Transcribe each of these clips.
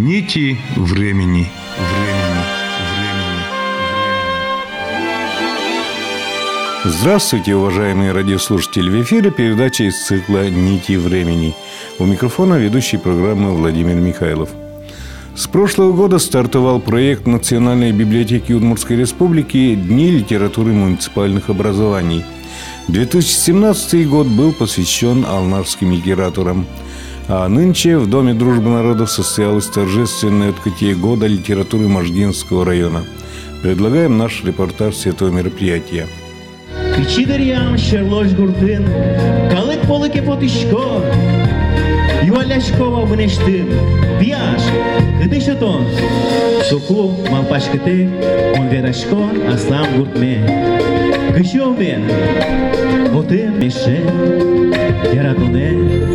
Нити времени. Времени. Времени. Здравствуйте, уважаемые радиослушатели! В эфире передача из цикла «Нити времени». У микрофона ведущий программы Владимир Михайлов. С прошлого года стартовал проект Национальной библиотеки Удмуртской Республики «Дни литературы муниципальных образований». 2017 год был посвящен алнарским литературам – а нынче в Доме дружбы народов состоялось торжественное открытие года литературы Можгинского района. Предлагаем наш репортаж с этого мероприятия. Кичидерям шерлош гуртын, калык полыке потышко, юаляшкова вынештым, бияш, кыдышытон, суку мампашкыты, он верашко, аслам гуртме. Кышовен, отым меше, яратоне,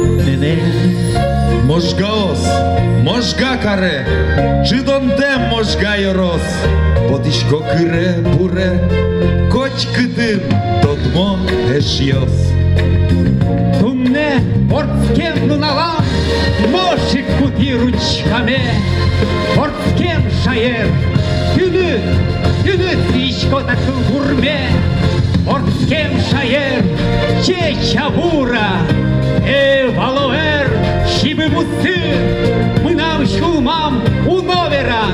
нене, Можгаос, можга каре, чидонде можга йорос, Потишко кире буре, коч кидин, додмо ешйос. Тунне портскем нунала, мошик кути ручками, портскем шаер, юны, юны тричко такыл гурме, портскем шаер, чеча бура, э валуэр, шибы бусы, мы нам шумам уноверан,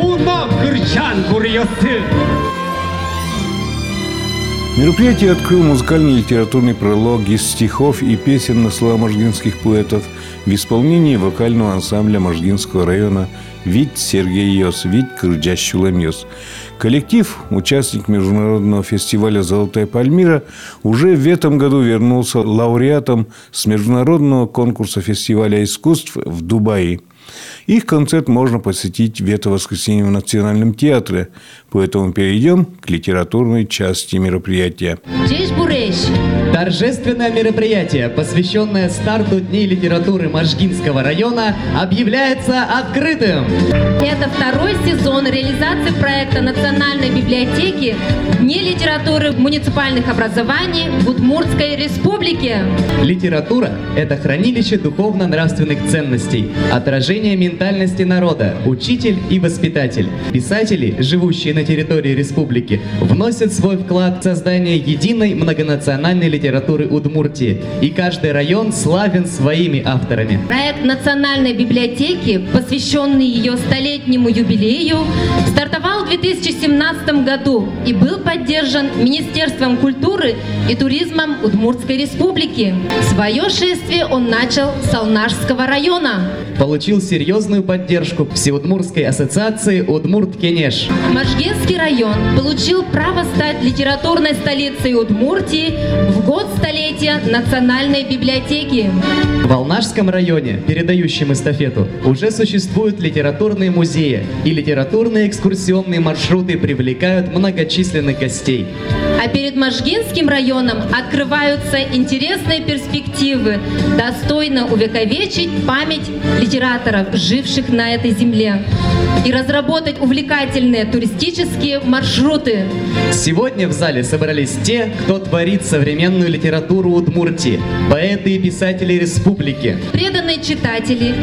унов гырчан гурьосы. Мероприятие открыл музыкальный литературный пролог из стихов и песен на слова можгинских поэтов в исполнении вокального ансамбля Можгинского района «Вить Сергей Йос», «Вить Кырджа Шуламьос». Коллектив, участник международного фестиваля «Золотая Пальмира», уже в этом году вернулся лауреатом с международного конкурса фестиваля искусств в Дубае – их концерт можно посетить в это воскресенье в Национальном театре, поэтому перейдем к литературной части мероприятия. Здесь Буреш. Торжественное мероприятие, посвященное старту Дней литературы Можгинского района, объявляется открытым. Это второй сезон реализации проекта Национальной библиотеки Дни литературы муниципальных образований в Удмуртской республике. Литература – это хранилище духовно-нравственных ценностей, отражение ментальности народа, учитель и воспитатель. Писатели, живущие на территории республики, вносят свой вклад в создание единой многонациональной литературы Удмуртии, и каждый район славен своими авторами. Проект Национальной библиотеки, посвященный ее столетнему юбилею, стартовал в 2017 году и был поддержан Министерством культуры и туризмом Удмуртской республики. Свое шествие он начал с Алнашского района. Получил серьезную поддержку Всеудмуртской ассоциации Удмурт Кенеш. Можгинский район получил право стать литературной столицей Удмуртии в год столетия Национальной библиотеки. В Волнажском районе, передающем эстафету, уже существуют литературные музеи, и литературные экскурсионные маршруты привлекают многочисленных гостей. А перед Можгинским районом открываются интересные перспективы, достойно увековечить память литераторов, живших на этой земле, и разработать увлекательные туристические маршруты. Сегодня в зале собрались те, кто творит современную литературу Удмуртии, поэты и писатели республики. Преданные читатели,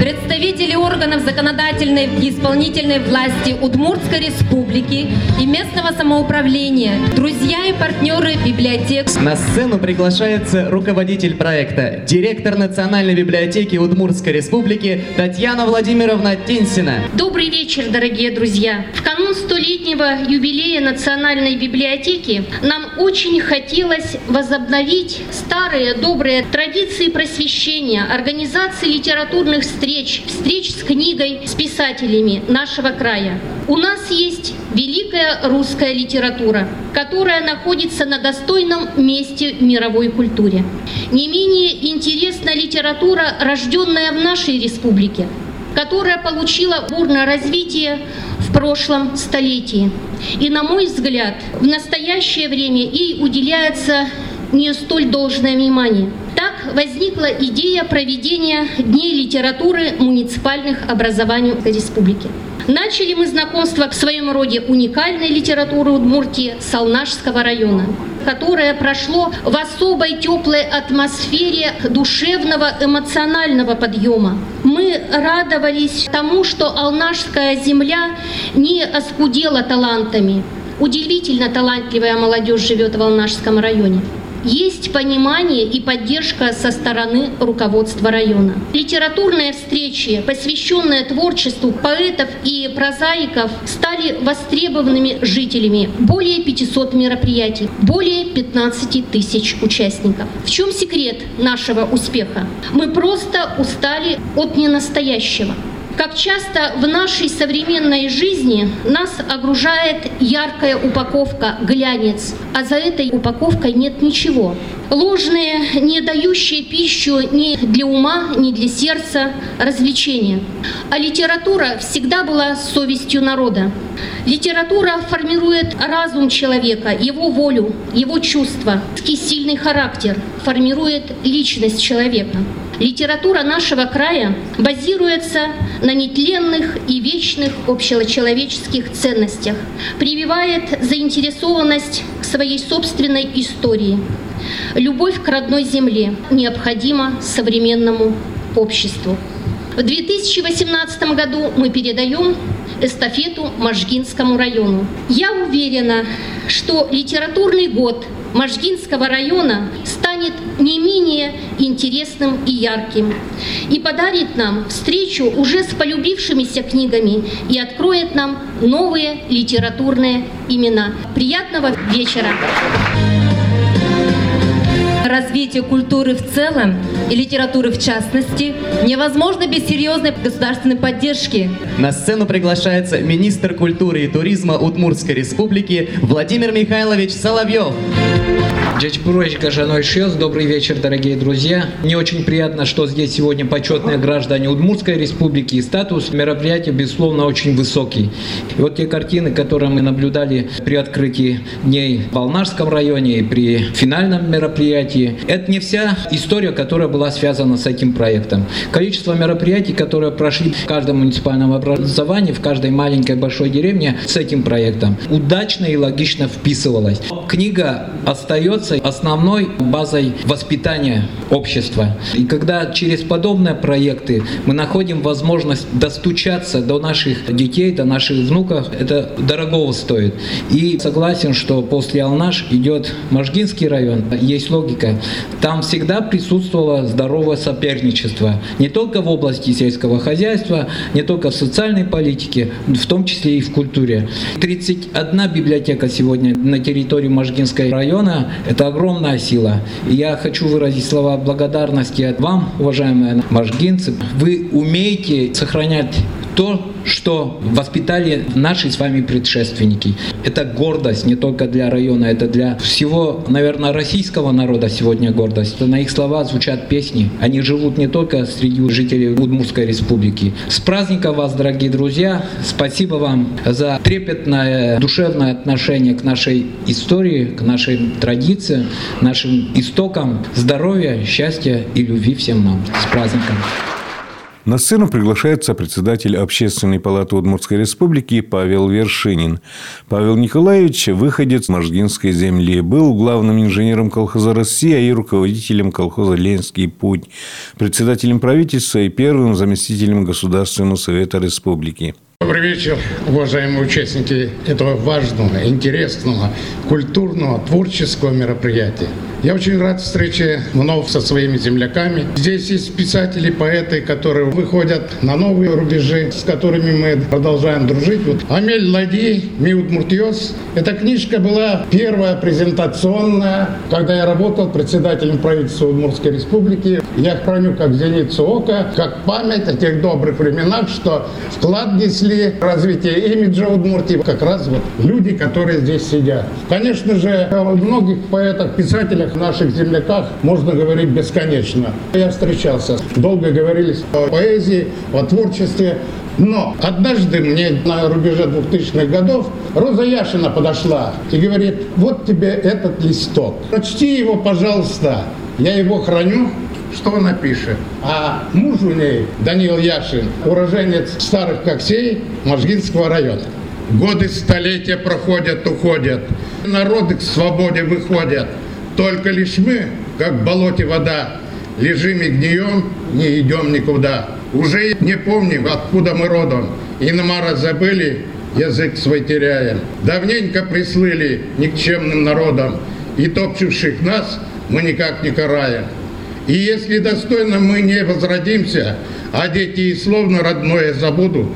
представители органов законодательной и исполнительной власти Удмуртской республики и местного самоуправления, друзья и партнеры библиотек. На сцену приглашается руководитель проекта, директор Национальной библиотеки Удмуртской республики Татьяна Владимировна Тенсина. Добрый вечер, дорогие друзья! В канун столетнего юбилея Национальной библиотеки нам очень хотелось возобновить старые добрые традиции просвещения, организации литературных встреч, встреч с книгой, с писателями нашего края. У нас есть великая русская литература, которая находится на достойном месте в мировой культуре. Не менее интересна литература, рожденная в нашей республике, которая получила бурное развитие в прошлом столетии. И, на мой взгляд, в настоящее время ей уделяется не столь должное внимание. Так возникла идея проведения Дней литературы муниципальных образований республики. Начали мы знакомство в своем роде уникальной литературы Удмуртии Салнашского района которое прошло в особой теплой атмосфере душевного эмоционального подъема. Мы радовались тому, что Алнашская земля не оскудела талантами. Удивительно талантливая молодежь живет в Алнашском районе есть понимание и поддержка со стороны руководства района. Литературные встречи, посвященные творчеству поэтов и прозаиков, стали востребованными жителями. Более 500 мероприятий, более 15 тысяч участников. В чем секрет нашего успеха? Мы просто устали от ненастоящего. Как часто в нашей современной жизни нас огружает яркая упаковка, глянец, а за этой упаковкой нет ничего. Ложные, не дающие пищу ни для ума, ни для сердца, развлечения. А литература всегда была совестью народа. Литература формирует разум человека, его волю, его чувства, сильный характер, формирует личность человека. Литература нашего края базируется на нетленных и вечных общечеловеческих ценностях, прививает заинтересованность к своей собственной истории. Любовь к родной земле необходима современному обществу. В 2018 году мы передаем эстафету Можгинскому району. Я уверена, что литературный год Можгинского района станет не менее интересным и ярким и подарит нам встречу уже с полюбившимися книгами и откроет нам новые литературные имена. Приятного вечера! Развитие культуры в целом и литературы в частности невозможно без серьезной государственной поддержки. На сцену приглашается министр культуры и туризма Удмуртской республики Владимир Михайлович Соловьев. Джечбурович Гажаной Шелс, добрый вечер, дорогие друзья. Мне очень приятно, что здесь сегодня почетные граждане Удмуртской республики и статус мероприятия, безусловно, очень высокий. И вот те картины, которые мы наблюдали при открытии дней в Волнарском районе и при финальном мероприятии, это не вся история, которая была связана с этим проектом. Количество мероприятий, которые прошли в каждом муниципальном образовании, в каждой маленькой большой деревне с этим проектом, удачно и логично вписывалось. Книга остается основной базой воспитания общества. И когда через подобные проекты мы находим возможность достучаться до наших детей, до наших внуков, это дорогого стоит. И согласен, что после Алнаш идет Можгинский район, есть логика. Там всегда присутствовало здоровое соперничество. Не только в области сельского хозяйства, не только в социальной политике, в том числе и в культуре. 31 библиотека сегодня на территории Можгинского района это огромная сила. И я хочу выразить слова благодарности от вам, уважаемые можгинцы. Вы умеете сохранять то, что воспитали наши с вами предшественники. Это гордость не только для района, это для всего, наверное, российского народа сегодня гордость. На их слова звучат песни. Они живут не только среди жителей Удмуртской республики. С праздником вас, дорогие друзья! Спасибо вам за трепетное душевное отношение к нашей истории, к нашей традиции, нашим истокам здоровья, счастья и любви всем нам. С праздником! На сцену приглашается председатель Общественной палаты Удмуртской республики Павел Вершинин. Павел Николаевич – выходец Можгинской земли, был главным инженером колхоза «Россия» и руководителем колхоза «Ленский путь», председателем правительства и первым заместителем Государственного совета республики. Добрый вечер, уважаемые участники этого важного, интересного, культурного, творческого мероприятия. Я очень рад встрече вновь со своими земляками. Здесь есть писатели, поэты, которые выходят на новые рубежи, с которыми мы продолжаем дружить. Вот Амель Лади, Миут Муртьос. Эта книжка была первая презентационная, когда я работал председателем правительства Удмуртской республики. Я храню как зеницу ока, как память о тех добрых временах, что вклад несли развитие имиджа Удмуртии как раз вот люди, которые здесь сидят. Конечно же, о многих поэтах, писателях наших земляках можно говорить бесконечно. Я встречался, долго говорили о поэзии, о творчестве, но однажды мне на рубеже 2000-х годов Роза Яшина подошла и говорит, вот тебе этот листок, прочти его, пожалуйста. Я его храню, что она пишет. А муж у ней, Даниил Яшин, уроженец старых Коксей Можгинского района. Годы, столетия проходят, уходят. Народы к свободе выходят. Только лишь мы, как в болоте вода, лежим и гнием, не идем никуда. Уже не помним, откуда мы родом. И Иномара забыли, язык свой теряем. Давненько прислыли никчемным народом, и топчущих нас мы никак не караем. И если достойно мы не возродимся, а дети и словно родное забудут,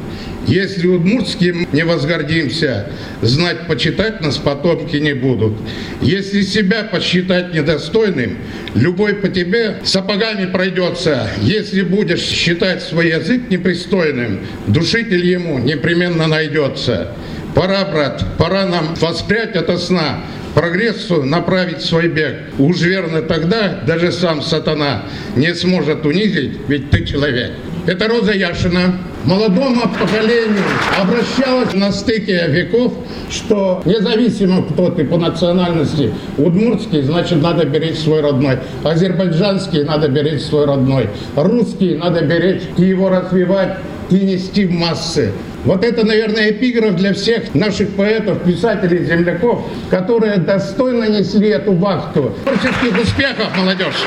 если удмуртским не возгордимся, знать, почитать нас потомки не будут. Если себя посчитать недостойным, любой по тебе сапогами пройдется. Если будешь считать свой язык непристойным, душитель ему непременно найдется. Пора, брат, пора нам воспрять от сна, прогрессу направить свой бег. Уж верно тогда даже сам сатана не сможет унизить, ведь ты человек. Это Роза Яшина, молодому поколению обращалась на стыке веков, что независимо кто ты по национальности, удмуртский, значит, надо беречь свой родной, азербайджанский надо беречь свой родной, русский надо беречь и его развивать и нести в массы. Вот это, наверное, эпиграф для всех наших поэтов, писателей, земляков, которые достойно несли эту вахту. Творческих успехов, молодежь!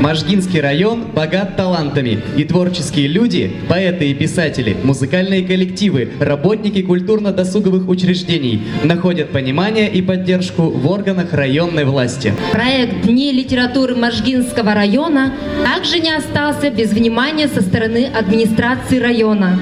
Можгинский район богат талантами, и творческие люди, поэты и писатели, музыкальные коллективы, работники культурно-досуговых учреждений находят понимание и поддержку в органах районной власти. Проект «Дни литературы Можгинского района» также не остался без внимания со стороны администрации района.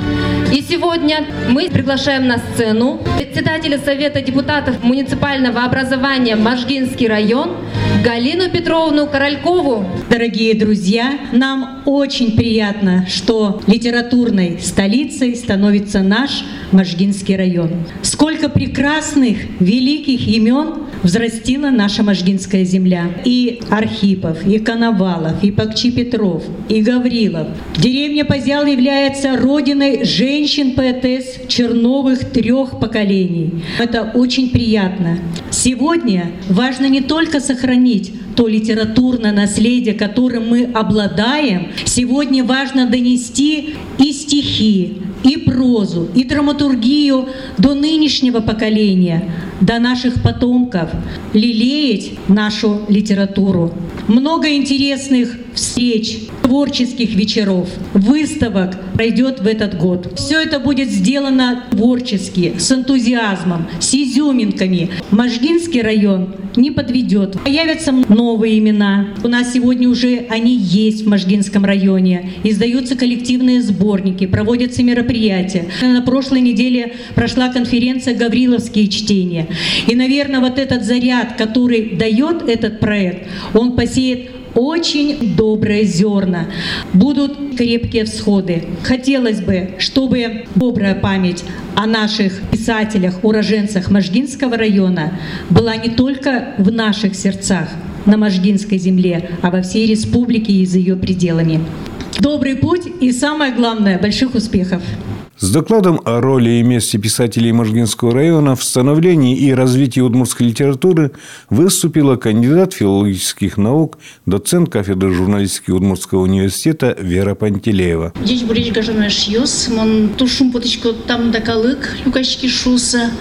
И сегодня мы приглашаем на сцену председателя Совета депутатов муниципального образования Можгинский район Галину Петровну Королькову. Дорогие друзья, нам очень приятно, что литературной столицей становится наш Можгинский район. Сколько прекрасных, великих имен взрастила наша Можгинская земля. И Архипов, и Коновалов, и Пакчи Петров, и Гаврилов. Деревня Позял является родиной женщин-поэтесс черновых трех поколений. Это очень приятно. Сегодня важно не только сохранить то литературное наследие, которым мы обладаем, сегодня важно донести и стихи, и прозу, и драматургию до нынешнего поколения, до наших потомков, лелеять нашу литературу. Много интересных встреч, творческих вечеров, выставок пройдет в этот год. Все это будет сделано творчески, с энтузиазмом, с изюминками. Можгинский район не подведет. Появятся новые имена. У нас сегодня уже они есть в Можгинском районе. Издаются коллективные сборники, проводятся мероприятия. На прошлой неделе прошла конференция «Гавриловские чтения». И, наверное, вот этот заряд, который дает этот проект, он посеет очень добрые зерна, будут крепкие всходы. Хотелось бы, чтобы добрая память о наших писателях, уроженцах Можгинского района была не только в наших сердцах, на Можгинской земле, а во всей республике и за ее пределами. Добрый путь и самое главное, больших успехов! С докладом о роли и месте писателей Можгинского района в становлении и развитии удмуртской литературы выступила кандидат филологических наук, доцент кафедры журналистики Удмуртского университета Вера Пантелеева.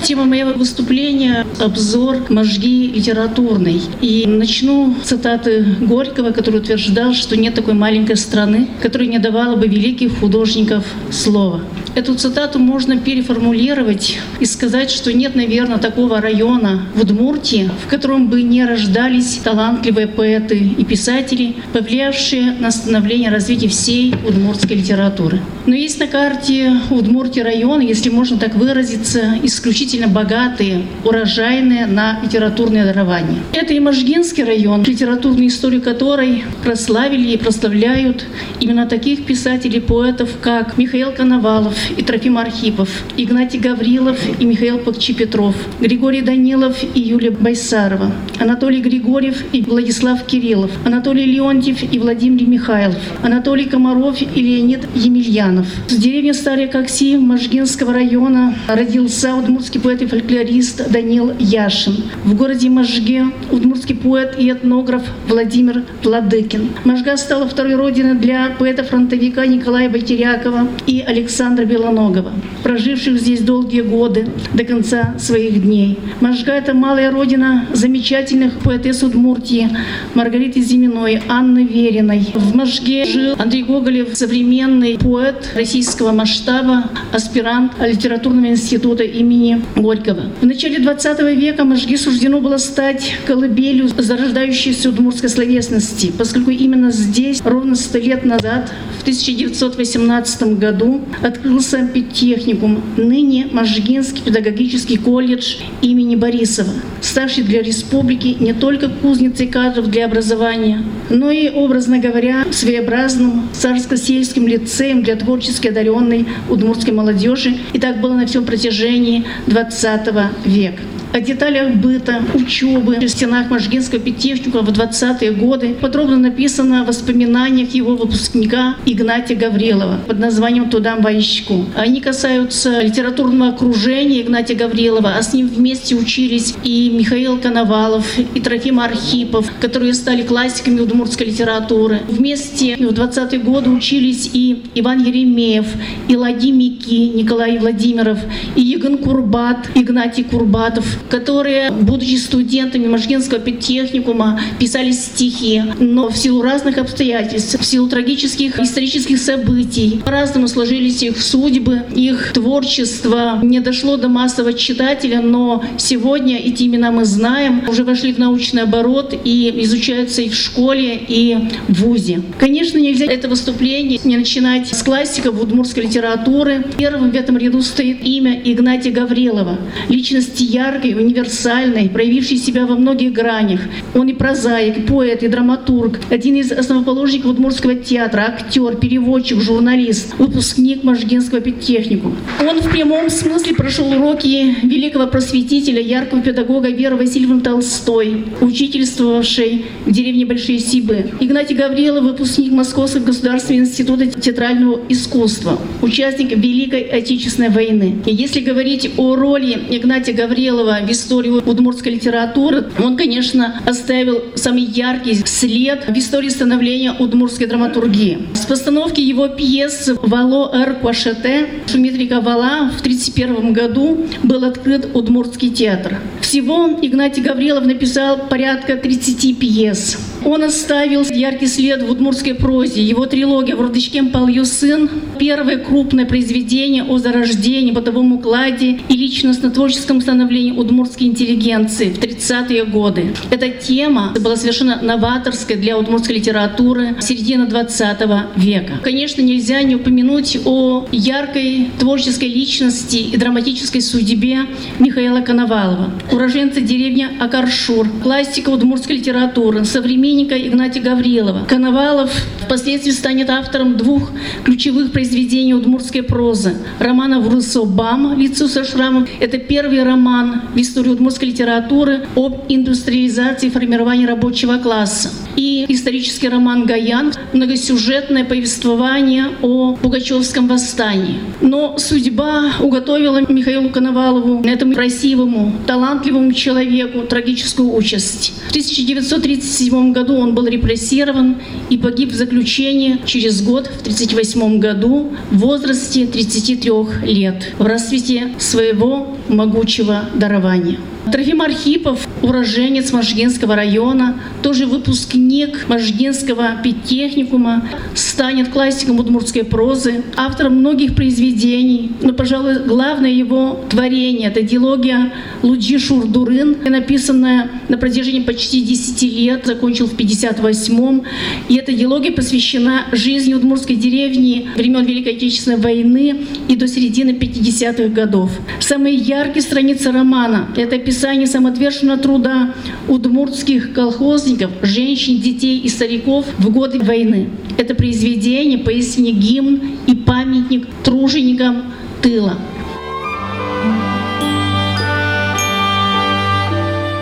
Тема моего выступления – обзор Можги литературный. И начну цитаты Горького, который утверждал, что нет такой маленькой страны, которая не давала бы великих художников слова. Эту цитату можно переформулировать и сказать, что нет, наверное, такого района в Удмуртии, в котором бы не рождались талантливые поэты и писатели, повлиявшие на становление развития всей удмуртской литературы. Но есть на карте Удмуртии район, если можно так выразиться, исключительно богатые, урожайные на литературные дарования. Это и Можгинский район, литературную историю которой прославили и прославляют именно таких писателей поэтов, как Михаил Коновалов, и Трофим Архипов, Игнатий Гаврилов и Михаил Пакчи-Петров, Григорий Данилов и Юлия Байсарова, Анатолий Григорьев и Владислав Кириллов, Анатолий Леонтьев и Владимир Михайлов, Анатолий Комаров и Леонид Емельянов. С деревни Старые Кокси Можгинского района родился удмуртский поэт и фольклорист Данил Яшин. В городе Можге удмуртский поэт и этнограф Владимир Владыкин. Можга стала второй родиной для поэта-фронтовика Николая Байтерякова и Александра Белоногова, проживших здесь долгие годы до конца своих дней. Можга – это малая родина замечательных поэтесс Удмуртии Маргариты Зиминой, Анны Вериной. В Можге жил Андрей Гоголев, современный поэт российского масштаба, аспирант литературного института имени Горького. В начале 20 века Можге суждено было стать колыбелью зарождающейся удмуртской словесности, поскольку именно здесь ровно сто лет назад, в 1918 году, открылся педтехникум, ныне Можгинский педагогический колледж имени Борисова, ставший для республики не только кузницей кадров для образования, но и, образно говоря, своеобразным царско-сельским лицеем для творчески одаренной удмуртской молодежи. И так было на всем протяжении XX века о деталях быта, учебы в стенах Можгинского пятичника в 20-е годы подробно написано в воспоминаниях его выпускника Игнатия Гаврилова под названием «Тудам Ваищку». Они касаются литературного окружения Игнатия Гаврилова, а с ним вместе учились и Михаил Коновалов, и Трофим Архипов, которые стали классиками удмуртской литературы. Вместе в 20-е годы учились и Иван Еремеев, и Лади Мики, Николай Владимиров, и Еган Курбат, Игнатий Курбатов, которые, будучи студентами Можгинского педтехникума, писали стихи, но в силу разных обстоятельств, в силу трагических исторических событий, по-разному сложились их судьбы, их творчество не дошло до массового читателя, но сегодня эти имена мы знаем, уже вошли в научный оборот и изучаются и в школе, и в ВУЗе. Конечно, нельзя это выступление не начинать с классиков удмуртской литературы. Первым в этом ряду стоит имя Игнатия Гаврилова. Личность яркой, универсальный, проявивший себя во многих гранях. Он и прозаик, и поэт, и драматург, один из основоположников Удмуртского театра, актер, переводчик, журналист, выпускник Можгинского педтехнику. Он в прямом смысле прошел уроки великого просветителя, яркого педагога Веры Васильевны Толстой, учительствовавшей в деревне Большие Сибы. Игнатий Гаврилов, выпускник Московского государственного института театрального искусства, участник Великой Отечественной войны. И если говорить о роли Игнатия Гаврилова в истории удмуртской литературы, он, конечно, оставил самый яркий след в истории становления удмуртской драматургии. С постановки его пьес «Вало эр Куашете» Шумитрика Вала в 1931 году был открыт Удмуртский театр. Всего Игнатий Гаврилов написал порядка 30 пьес. Он оставил яркий след в удмуртской прозе. Его трилогия «Врудычкем пал ее сын» — первое крупное произведение о зарождении, бытовом укладе и личностно-творческом становлении удмуртской интеллигенции 30-е годы. Эта тема была совершенно новаторской для удмуртской литературы середины 20 века. Конечно, нельзя не упомянуть о яркой творческой личности и драматической судьбе Михаила Коновалова, уроженца деревни Акаршур, классика удмуртской литературы, современника Игнатия Гаврилова. Коновалов впоследствии станет автором двух ключевых произведений удмуртской прозы. Романа «Врусо Бам. Лицо со шрамом» — это первый роман в истории удмуртской литературы об индустриализации и формировании рабочего класса. И исторический роман «Гаян» — многосюжетное повествование о Пугачевском восстании. Но судьба уготовила Михаилу Коновалову, этому красивому, талантливому человеку, трагическую участь. В 1937 году он был репрессирован и погиб в заключении через год, в 1938 году, в возрасте 33 лет, в расцвете своего могучего дарования. Трофим Архипов, уроженец Можгинского района, тоже выпускник Можгинского педтехникума, станет классиком удмуртской прозы, автором многих произведений. Но, пожалуй, главное его творение — это диалогия Луджи Шурдурын, написанная на протяжении почти 10 лет, закончил в 58-м. И эта диалогия посвящена жизни удмуртской деревни времен Великой Отечественной войны и до середины 50-х годов. Самые яркие страницы романа — это описание самоотверженного труда труда удмуртских колхозников, женщин, детей и стариков в годы войны. Это произведение поистине гимн и памятник труженикам тыла.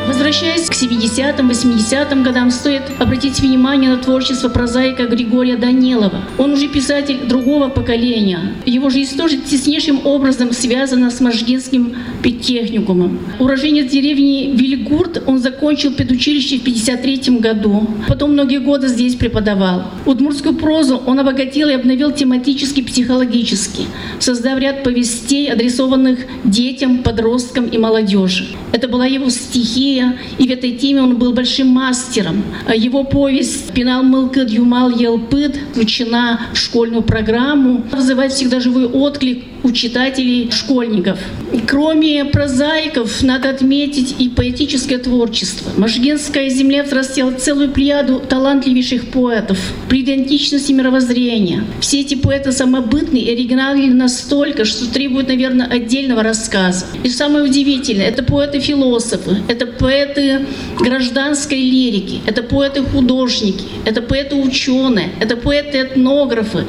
Возвращаясь к 70-м, 80-м годам, стоит обратить внимание на творчество прозаика Григория Данилова. Он уже писатель другого поколения. Его жизнь тоже теснейшим образом связана с Можгинским педтехникумом. Уроженец деревни Вильгурт, он закончил педучилище в 53 году. Потом многие годы здесь преподавал. Удмуртскую прозу он обогатил и обновил тематически, психологически, создав ряд повестей, адресованных детям, подросткам и молодежи. Это была его стихия, и в этой теме он был большим мастером. Его повесть «Пенал Мылкыд Юмал Елпыд» включена в школьную программу, вызывает всегда живой отклик у читателей школьников. Кроме прозаиков, надо отметить и поэтическое творчество. Можгинская земля взрастила целую плеяду талантливейших поэтов, при идентичности мировоззрения. Все эти поэты самобытные и оригинальны настолько, что требуют, наверное, отдельного рассказа. И самое удивительное, это поэты-философы, это поэты гражданской лирики, это поэты-художники, это поэты-ученые, это поэты-этнографы,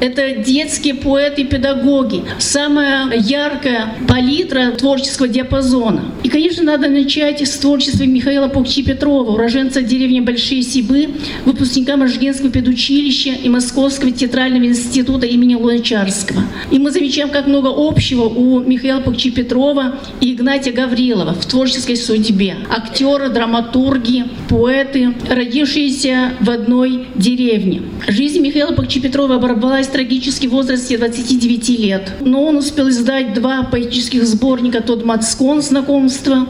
это детские поэты-педагоги. Самая яркая палитра творческого диапазона. И, конечно, надо начать с творчества Михаила Пукчи-Петрова, уроженца деревни Большие Сибы, выпускника Можгенского педучилища и Московского театрального института имени Луначарского. И мы замечаем, как много общего у Михаила Пукчи-Петрова и Игнатия Гаврилова в творческой судьбе. Актеры, драматурги, поэты, родившиеся в одной деревне. Жизнь Михаила Пукчи-Петрова оборвалась трагически в возрасте 29 лет. Но он успел издать два поэтических сборника «Тот Мацкон. Знакомство»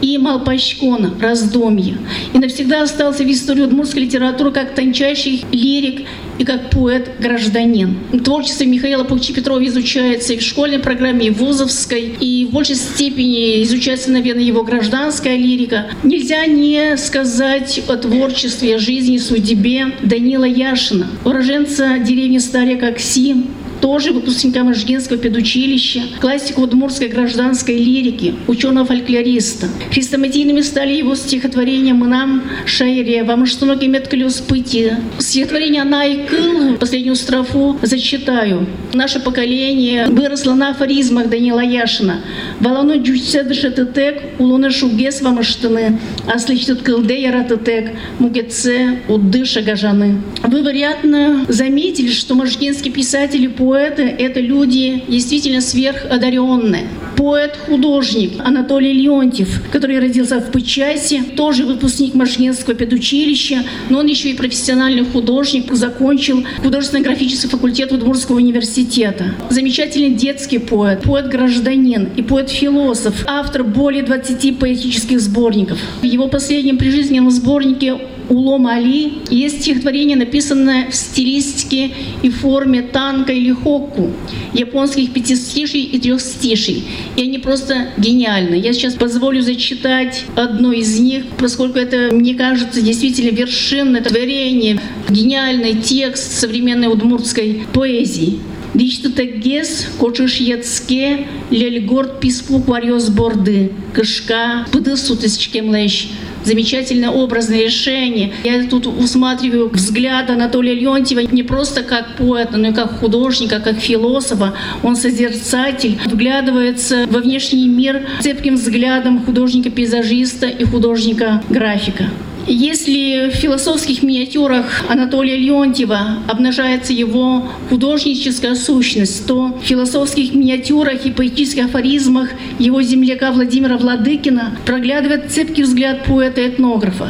и «Малпачкон. Раздомье». И навсегда остался в истории удмуртской литературы как тончайший лирик и как поэт-гражданин. Творчество Михаила Пухчи-Петрова изучается и в школьной программе, и в вузовской, и в большей степени изучается, наверное, его гражданская лирика. Нельзя не сказать о творчестве, жизни, судьбе Данила Яшина, уроженца деревни Стария Кокси, тоже выпускника Можгинского педучилища, классика удмуртской гражданской лирики, ученого-фольклориста. Хрестоматийными стали его стихотворения «Мынам Шайре», «Вам что ноги меткали успыти». Стихотворение «Она и Кыл», последнюю строфу, зачитаю. Наше поколение выросло на афоризмах Данила Яшина. «Валану дючсе дышететек, улуны шугес вам штаны, а слышит кылде яратетек, мугеце удыша гажаны». Вы, вероятно, заметили, что можгинские писатели по поэты — это люди действительно сверходаренные. Поэт-художник Анатолий Леонтьев, который родился в Пычасе, тоже выпускник Машгинского педучилища, но он еще и профессиональный художник, закончил художественно-графический факультет Удмуртского университета. Замечательный детский поэт, поэт-гражданин и поэт-философ, автор более 20 поэтических сборников. В его последнем прижизненном сборнике Улом Али есть стихотворение, написанное в стилистике и форме танка или хокку, японских пятистишей и трехстишей. И они просто гениальны. Я сейчас позволю зачитать одно из них, поскольку это, мне кажется, действительно вершинное творение, гениальный текст современной удмуртской поэзии. Дичту тегес, кочуш яцке, лельгорд писпук варьез борды, кышка, пыды сутысчкем лещ, замечательное образное решение. Я тут усматриваю взгляд Анатолия Леонтьева не просто как поэта, но и как художника, как философа. Он созерцатель, вглядывается во внешний мир цепким взглядом художника-пейзажиста и художника-графика. Если в философских миниатюрах Анатолия Леонтьева обнажается его художническая сущность, то в философских миниатюрах и поэтических афоризмах его земляка Владимира Владыкина проглядывает цепкий взгляд поэта-этнографа.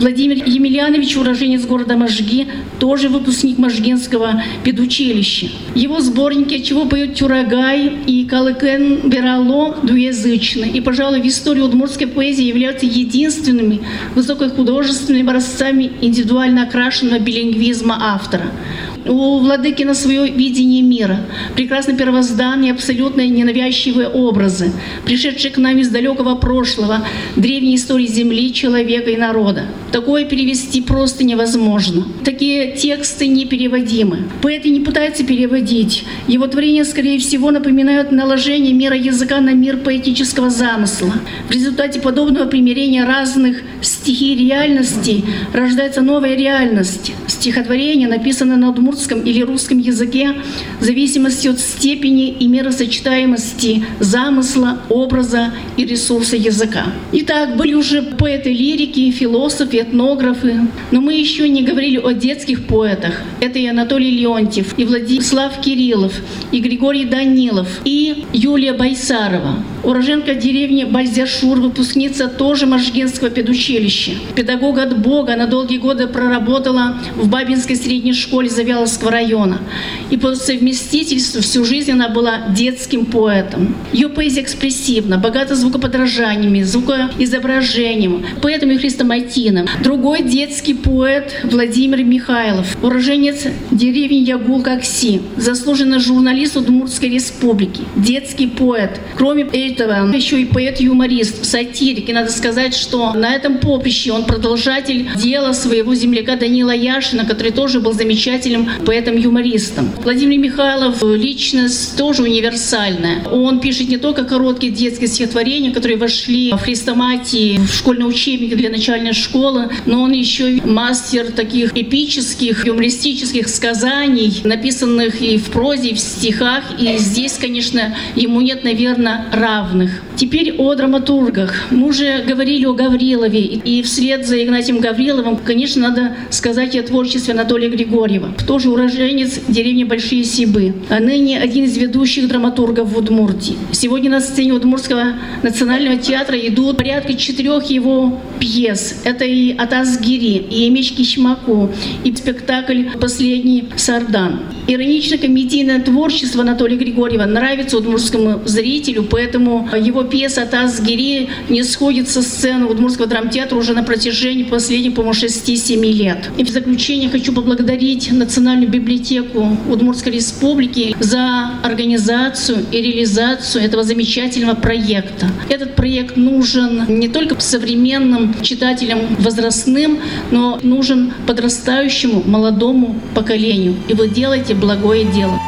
Владимир Емельянович, уроженец города Можги, тоже выпускник Можгинского педучилища. Его сборники «Чего поет Тюрагай» и «Калыкен Берало» двуязычны. И, пожалуй, в истории удмуртской поэзии являются единственными высокохудожественными образцами индивидуально окрашенного билингвизма автора. У владыки на свое видение мира, прекрасное первоздание, абсолютно ненавязчивые образы, пришедшие к нам из далекого прошлого, древней истории земли, человека и народа. Такое перевести просто невозможно. Такие тексты непереводимы. Поэты не пытаются переводить. Его творения, скорее всего, напоминают наложение мира языка на мир поэтического замысла. В результате подобного примирения разных стихий реальности рождается новая реальность. Стихотворение, написанное на удмуртском или русском языке, в зависимости от степени и меросочетаемости замысла, образа и ресурса языка. Итак, были уже поэты лирики, философы, этнографы, но мы еще не говорили о детских поэтах. Это и Анатолий Леонтьев, и Владислав Кириллов, и Григорий Данилов, и Юлия Байсарова. Уроженка деревни Бальзяшур, выпускница тоже Можгинского педучилища. Педагог от Бога, на долгие годы проработала в Бабинской средней школе Завьяловского района. И по совместительству всю жизнь она была детским поэтом. Ее поэзия экспрессивна, богата звукоподражаниями, звукоизображением, поэтом и хрестоматином. Другой детский поэт Владимир Михайлов, уроженец деревни Ягул-Какси, заслуженный журналист Удмуртской республики, детский поэт. Кроме этого, еще и поэт-юморист, сатирик. И надо сказать, что на этом поприще он продолжатель дела своего земляка Данила Яшина, который тоже был замечательным поэтом-юмористом. Владимир Михайлов – личность тоже универсальная. Он пишет не только короткие детские стихотворения, которые вошли в хрестоматии, в школьные учебники для начальной школы, но он еще и мастер таких эпических, юмористических сказаний, написанных и в прозе, и в стихах. И здесь, конечно, ему нет, наверное, равных. Теперь о драматургах. Мы уже говорили о Гаврилове, и вслед за Игнатием Гавриловым, конечно, надо сказать и о творчестве Анатолия Григорьева. Тоже уроженец деревни Большие Сибы, а ныне один из ведущих драматургов в Удмуртии. Сегодня на сцене Удмуртского национального театра идут порядка четырех его пьес. Это и «Атас Гири», и «Меч Кишмаку», и спектакль «Последний Сардан». Иронично-комедийное творчество Анатолия Григорьева нравится удмуртскому зрителю, поэтому его пьеса «Атас Гири» не сходит со сцены Удмуртского драмтеатра уже на протяжении последних, по-моему, 6-7 лет. И в заключение хочу поблагодарить Национальную библиотеку Удмуртской Республики за организацию и реализацию этого замечательного проекта. Этот проект нужен не только современным читателям возрастным, но нужен подрастающему молодому поколению. И вы делаете благое дело.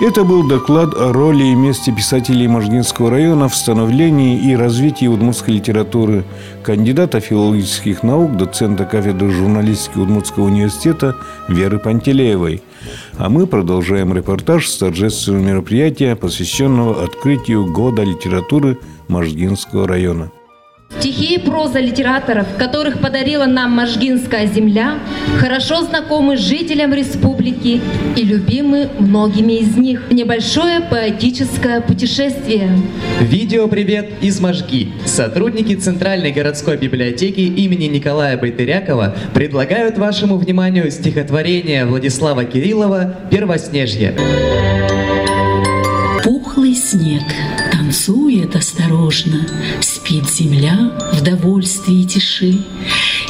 Это был доклад о роли и месте писателей Можгинского района в становлении и развитии удмуртской литературы кандидата филологических наук, доцента кафедры журналистики Удмуртского университета Веры Пантелеевой. А мы продолжаем репортаж с торжественного мероприятия, посвященного открытию Года литературы Можгинского района. Стихи и проза литераторов, которых подарила нам Можгинская земля, хорошо знакомы жителям республики и любимы многими из них. Небольшое поэтическое путешествие. Видео-привет из Можги. Сотрудники Центральной городской библиотеки имени Николая Байтырякова предлагают вашему вниманию стихотворение Владислава Кириллова «Первоснежье». Пухлый снег танцует осторожно, Спит земля в довольстве и тиши.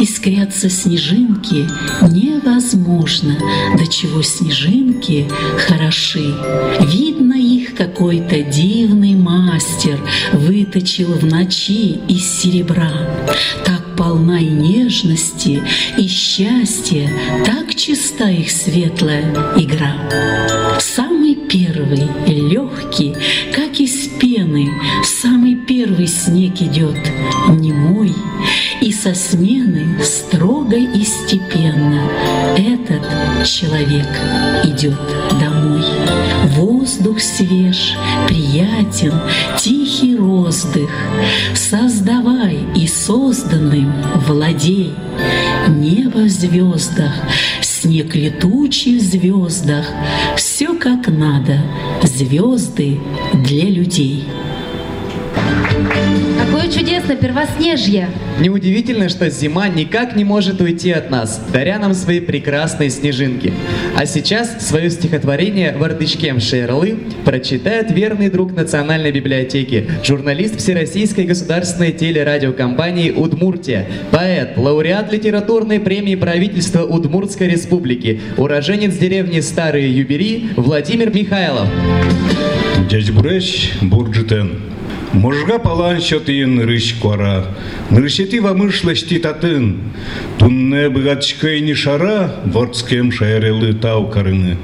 Искрятся снежинки невозможно, До чего снежинки хороши. Видно их какой-то дивный мастер Выточил в ночи из серебра. Так полна и нежности, и счастья, Так чиста их светлая игра. Самый первый, легкий, первый снег идет, не мой, И со смены строго и степенно Этот человек идет домой. Воздух свеж, приятен, тихий роздых, Создавай и созданным владей. Небо в звездах, снег летучий в звездах, Все как надо, звезды для людей. Какое чудесное первоснежье! Неудивительно, что зима никак не может уйти от нас, даря нам свои прекрасные снежинки. А сейчас свое стихотворение «Вардычкем Шейрлы» прочитает верный друг Национальной библиотеки, журналист Всероссийской государственной телерадиокомпании «Удмуртия», поэт, лауреат литературной премии правительства Удмуртской республики, уроженец деревни Старые Юбери Владимир Михайлов. Дядь Буреш Бурджитен. Можга палан шотын рыш кора, ныршети вамышлашти татын, тунне быгатчкайни шара, ворцкем шайрелы тау карыны.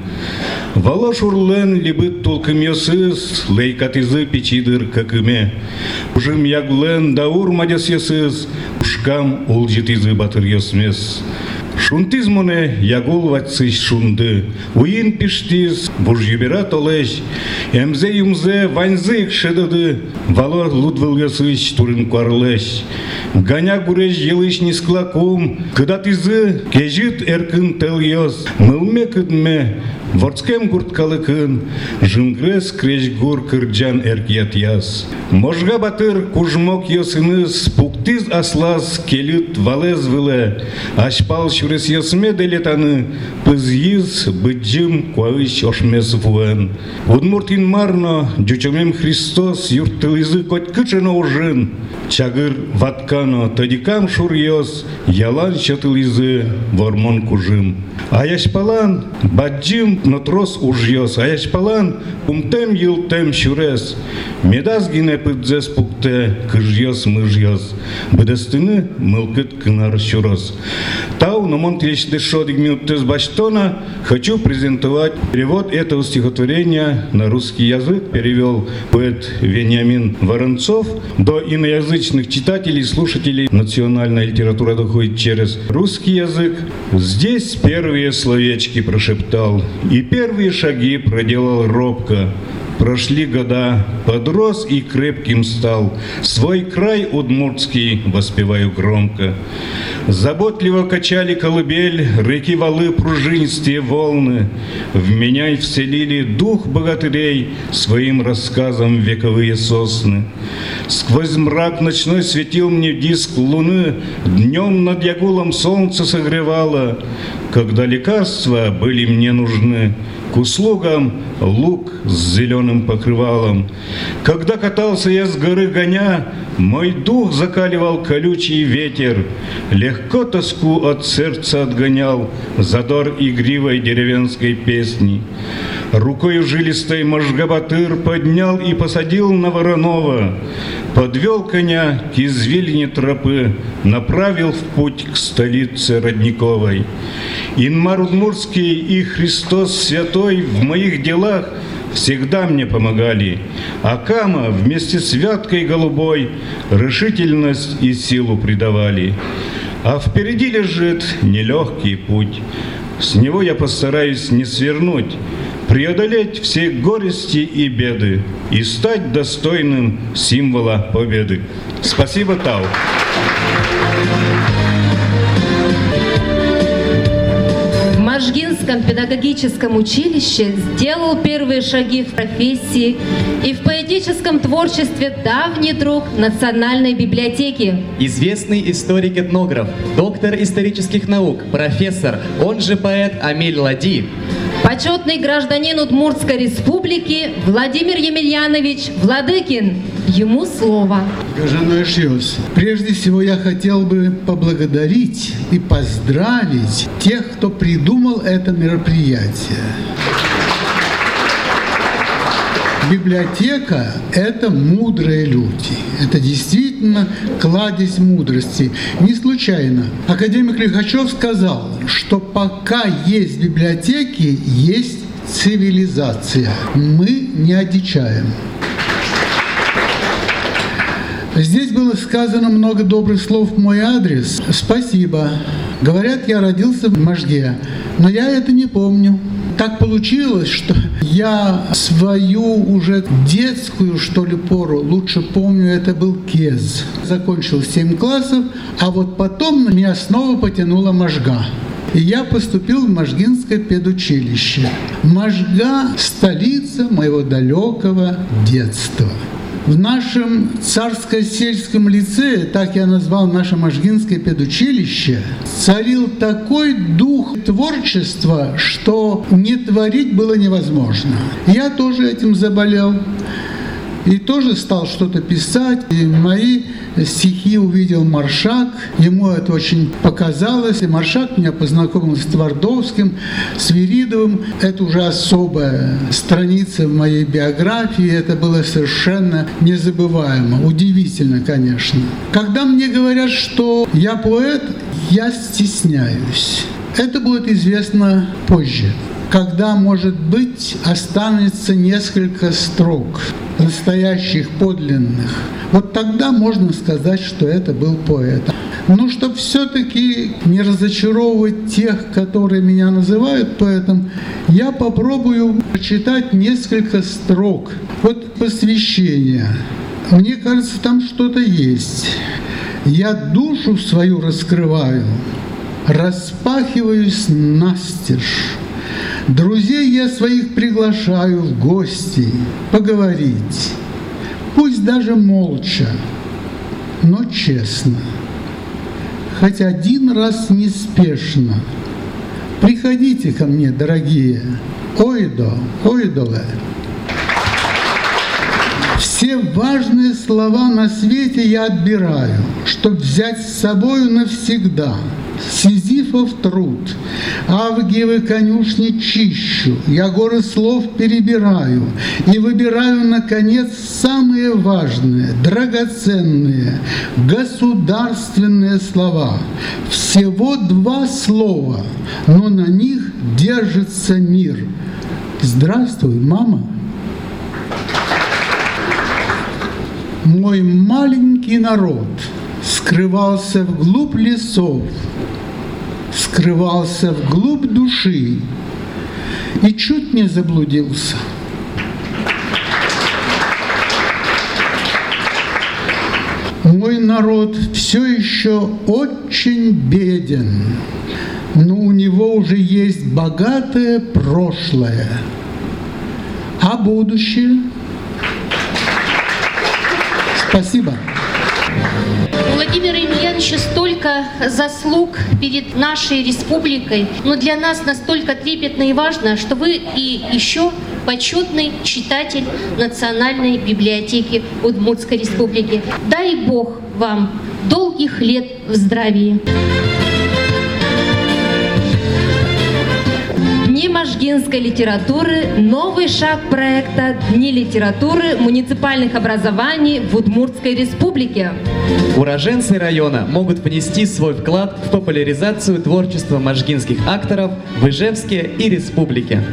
Вала шурлен либыт толкым ясыз, лейкатызы печидыр какыме. Ужым яглен даур мадяс ясыз, ушкам ул житизы батыр ясмес. Шунтиз мұны ягул ватсыз шунды, уйын пиштиз, бұр жібера толеш, әмзе юмзе ванзы икшедады, валор лудвылгасыз турин кварлесь. Ганя гуреш елыш нисклакум, кыдатызы, кежит эркін тел ез, мылме Ворцкем курткалыкын, жынгрес креш гур кырджан эркият яс. Можга батыр кужмок йосыныз, пуктиз аслаз келют валез выле, ашпал шурес йосме делетаны, пызйыз быджым куаыш ошмес вуэн. Удмуртин марно, дючомем Христос, юртылызы коть кычыно ужын, чагыр ваткано, тадикам шур йос, ялан чатылызы вормон кужым. А яшпалан, баджым нотрос ужьос, а яшпалан, умтем йылтем шурес, медаз гине пыдзес пукте, кыжьос мыжьос, быдестыны мылкыт кынар шурос. Тау, но мон течды шодик минуттес баштона, хочу презентовать перевод этого стихотворения на русский язык, перевел поэт Вениамин Воронцов. До иноязычных читателей, слушателей национальная литература доходит через русский язык. Здесь первые словечки прошептал и первые шаги проделал робко. Прошли года, подрос и крепким стал. Свой край удмуртский воспеваю громко. Заботливо качали колыбель, реки валы пружинистые волны. В меня и вселили дух богатырей своим рассказом вековые сосны. Сквозь мрак ночной светил мне диск луны, Днем над Ягулом солнце согревало, Когда лекарства были мне нужны, К услугам лук с зеленым покрывалом. Когда катался я с горы гоня, Мой дух закаливал колючий ветер, Легко тоску от сердца отгонял Задор игривой деревенской песни. Рукою жилистой Можгабатыр поднял и посадил на Воронова, подвел коня к извилине тропы, направил в путь к столице Родниковой. Инмар Удмурский и Христос Святой в моих делах всегда мне помогали, а Кама вместе с Вяткой Голубой решительность и силу придавали. А впереди лежит нелегкий путь, с него я постараюсь не свернуть, преодолеть все горести и беды и стать достойным символа победы. Спасибо, Тау. Можгинском педагогическом училище сделал первые шаги в профессии и в поэтическом творчестве давний друг Национальной библиотеки. Известный историк-этнограф, доктор исторических наук, профессор, он же поэт Амель Лади, Почетный гражданин Удмуртской республики Владимир Емельянович Владыкин. Ему слово. Гажаной Шиос, прежде всего я хотел бы поблагодарить и поздравить тех, кто придумал это мероприятие. Библиотека – это мудрые люди. Это действительно кладезь мудрости. Не случайно. Академик Лихачев сказал, что пока есть библиотеки, есть цивилизация. Мы не одичаем. Здесь было сказано много добрых слов в мой адрес. Спасибо. Говорят, я родился в Можге, но я это не помню. Так получилось, что я свою уже детскую, что ли, пору, лучше помню, это был КЕЗ. Закончил 7 классов, а вот потом меня снова потянула Можга. И я поступил в Можгинское педучилище. Можга – столица моего далекого детства. В нашем царско-сельском лицее, так я назвал наше Можгинское педучилище, царил такой дух творчества, что не творить было невозможно. Я тоже этим заболел и тоже стал что-то писать. И мои стихи увидел Маршак, ему это очень показалось, и Маршак меня познакомил с Твардовским, с Веридовым. Это уже особая страница в моей биографии, это было совершенно незабываемо, удивительно, конечно. Когда мне говорят, что я поэт, я стесняюсь. Это будет известно позже когда, может быть, останется несколько строк настоящих, подлинных. Вот тогда можно сказать, что это был поэт. Но чтобы все-таки не разочаровывать тех, которые меня называют поэтом, я попробую прочитать несколько строк. Вот посвящение. Мне кажется, там что-то есть. Я душу свою раскрываю, распахиваюсь настежь. Друзей я своих приглашаю в гости поговорить, пусть даже молча, но честно, хоть один раз неспешно. Приходите ко мне, дорогие, ойдо, ойдоле. Все важные слова на свете я отбираю, чтоб взять с собою навсегда – Сизифов труд, Авгиевы конюшни чищу, Я горы слов перебираю И выбираю, наконец, самые важные, драгоценные, государственные слова. Всего два слова, но на них держится мир. Здравствуй, мама. Мой маленький народ скрывался вглубь лесов, скрывался вглубь души и чуть не заблудился. Мой народ все еще очень беден, но у него уже есть богатое прошлое, а будущее. Спасибо. Владимира Емельяновича столько заслуг перед нашей республикой, но для нас настолько трепетно и важно, что вы и еще почетный читатель Национальной библиотеки Удмуртской республики. Дай Бог вам долгих лет в здравии. Дни можгинской литературы – новый шаг проекта «Дни литературы муниципальных образований в Удмуртской республике». Уроженцы района могут внести свой вклад в популяризацию творчества можгинских акторов в Ижевске и республике.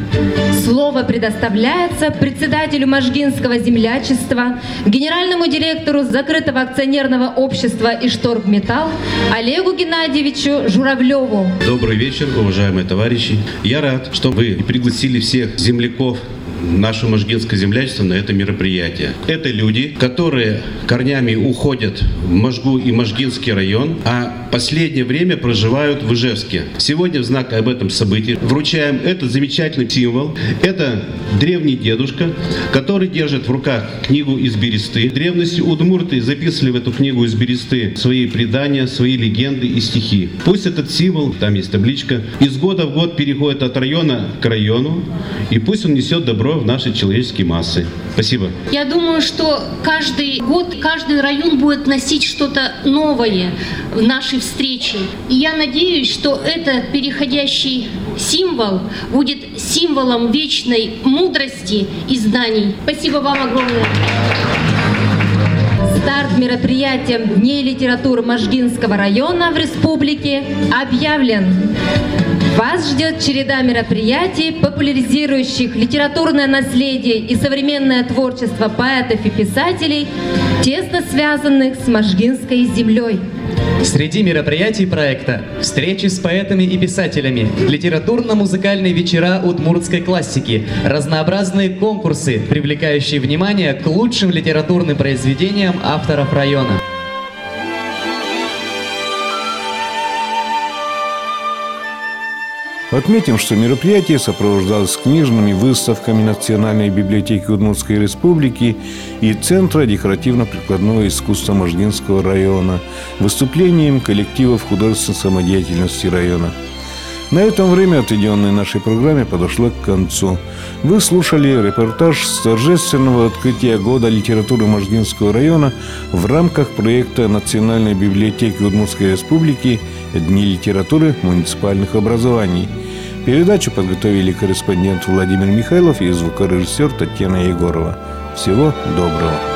Слово предоставляется председателю Можгинского землячества, генеральному директору закрытого акционерного общества «Ишторгметалл» Олегу Геннадьевичу Журавлеву. Добрый вечер, уважаемые товарищи. Я рад, что вы пригласили всех земляков наше Можгинское землячество на это мероприятие. Это люди, которые корнями уходят в Можгу и Можгинский район, а последнее время проживают в Ижевске. Сегодня в знак об этом событии вручаем этот замечательный символ. Это древний дедушка, который держит в руках книгу из бересты. В древности удмурты записывали в эту книгу из бересты свои предания, свои легенды и стихи. Пусть этот символ, там есть табличка, из года в год переходит от района к району, и пусть он несет добро в наши человеческие массы. Спасибо. Я думаю, что каждый год, каждый район будет носить что-то новое в нашей встрече. И я надеюсь, что этот переходящий символ будет символом вечной мудрости и знаний. Спасибо вам огромное. Старт мероприятием Дней литературы Можгинского района в республике объявлен. Вас ждет череда мероприятий, популяризирующих литературное наследие и современное творчество поэтов и писателей, тесно связанных с Можгинской землей. Среди мероприятий проекта встречи с поэтами и писателями, литературно-музыкальные вечера удмуртской классики, разнообразные конкурсы, привлекающие внимание к лучшим литературным произведениям авторов района. Отметим, что мероприятие сопровождалось книжными выставками Национальной библиотеки Удмуртской республики и Центра декоративно-прикладного искусства Можгинского района, выступлением коллективов художественной самодеятельности района. На этом время, отведенное нашей программе, подошло к концу. Вы слушали репортаж с торжественного открытия года литературы Можгинского района в рамках проекта Национальной библиотеки Удмуртской республики «Дни литературы муниципальных образований». Передачу подготовили корреспондент Владимир Михайлов и звукорежиссер Татьяна Егорова. Всего доброго.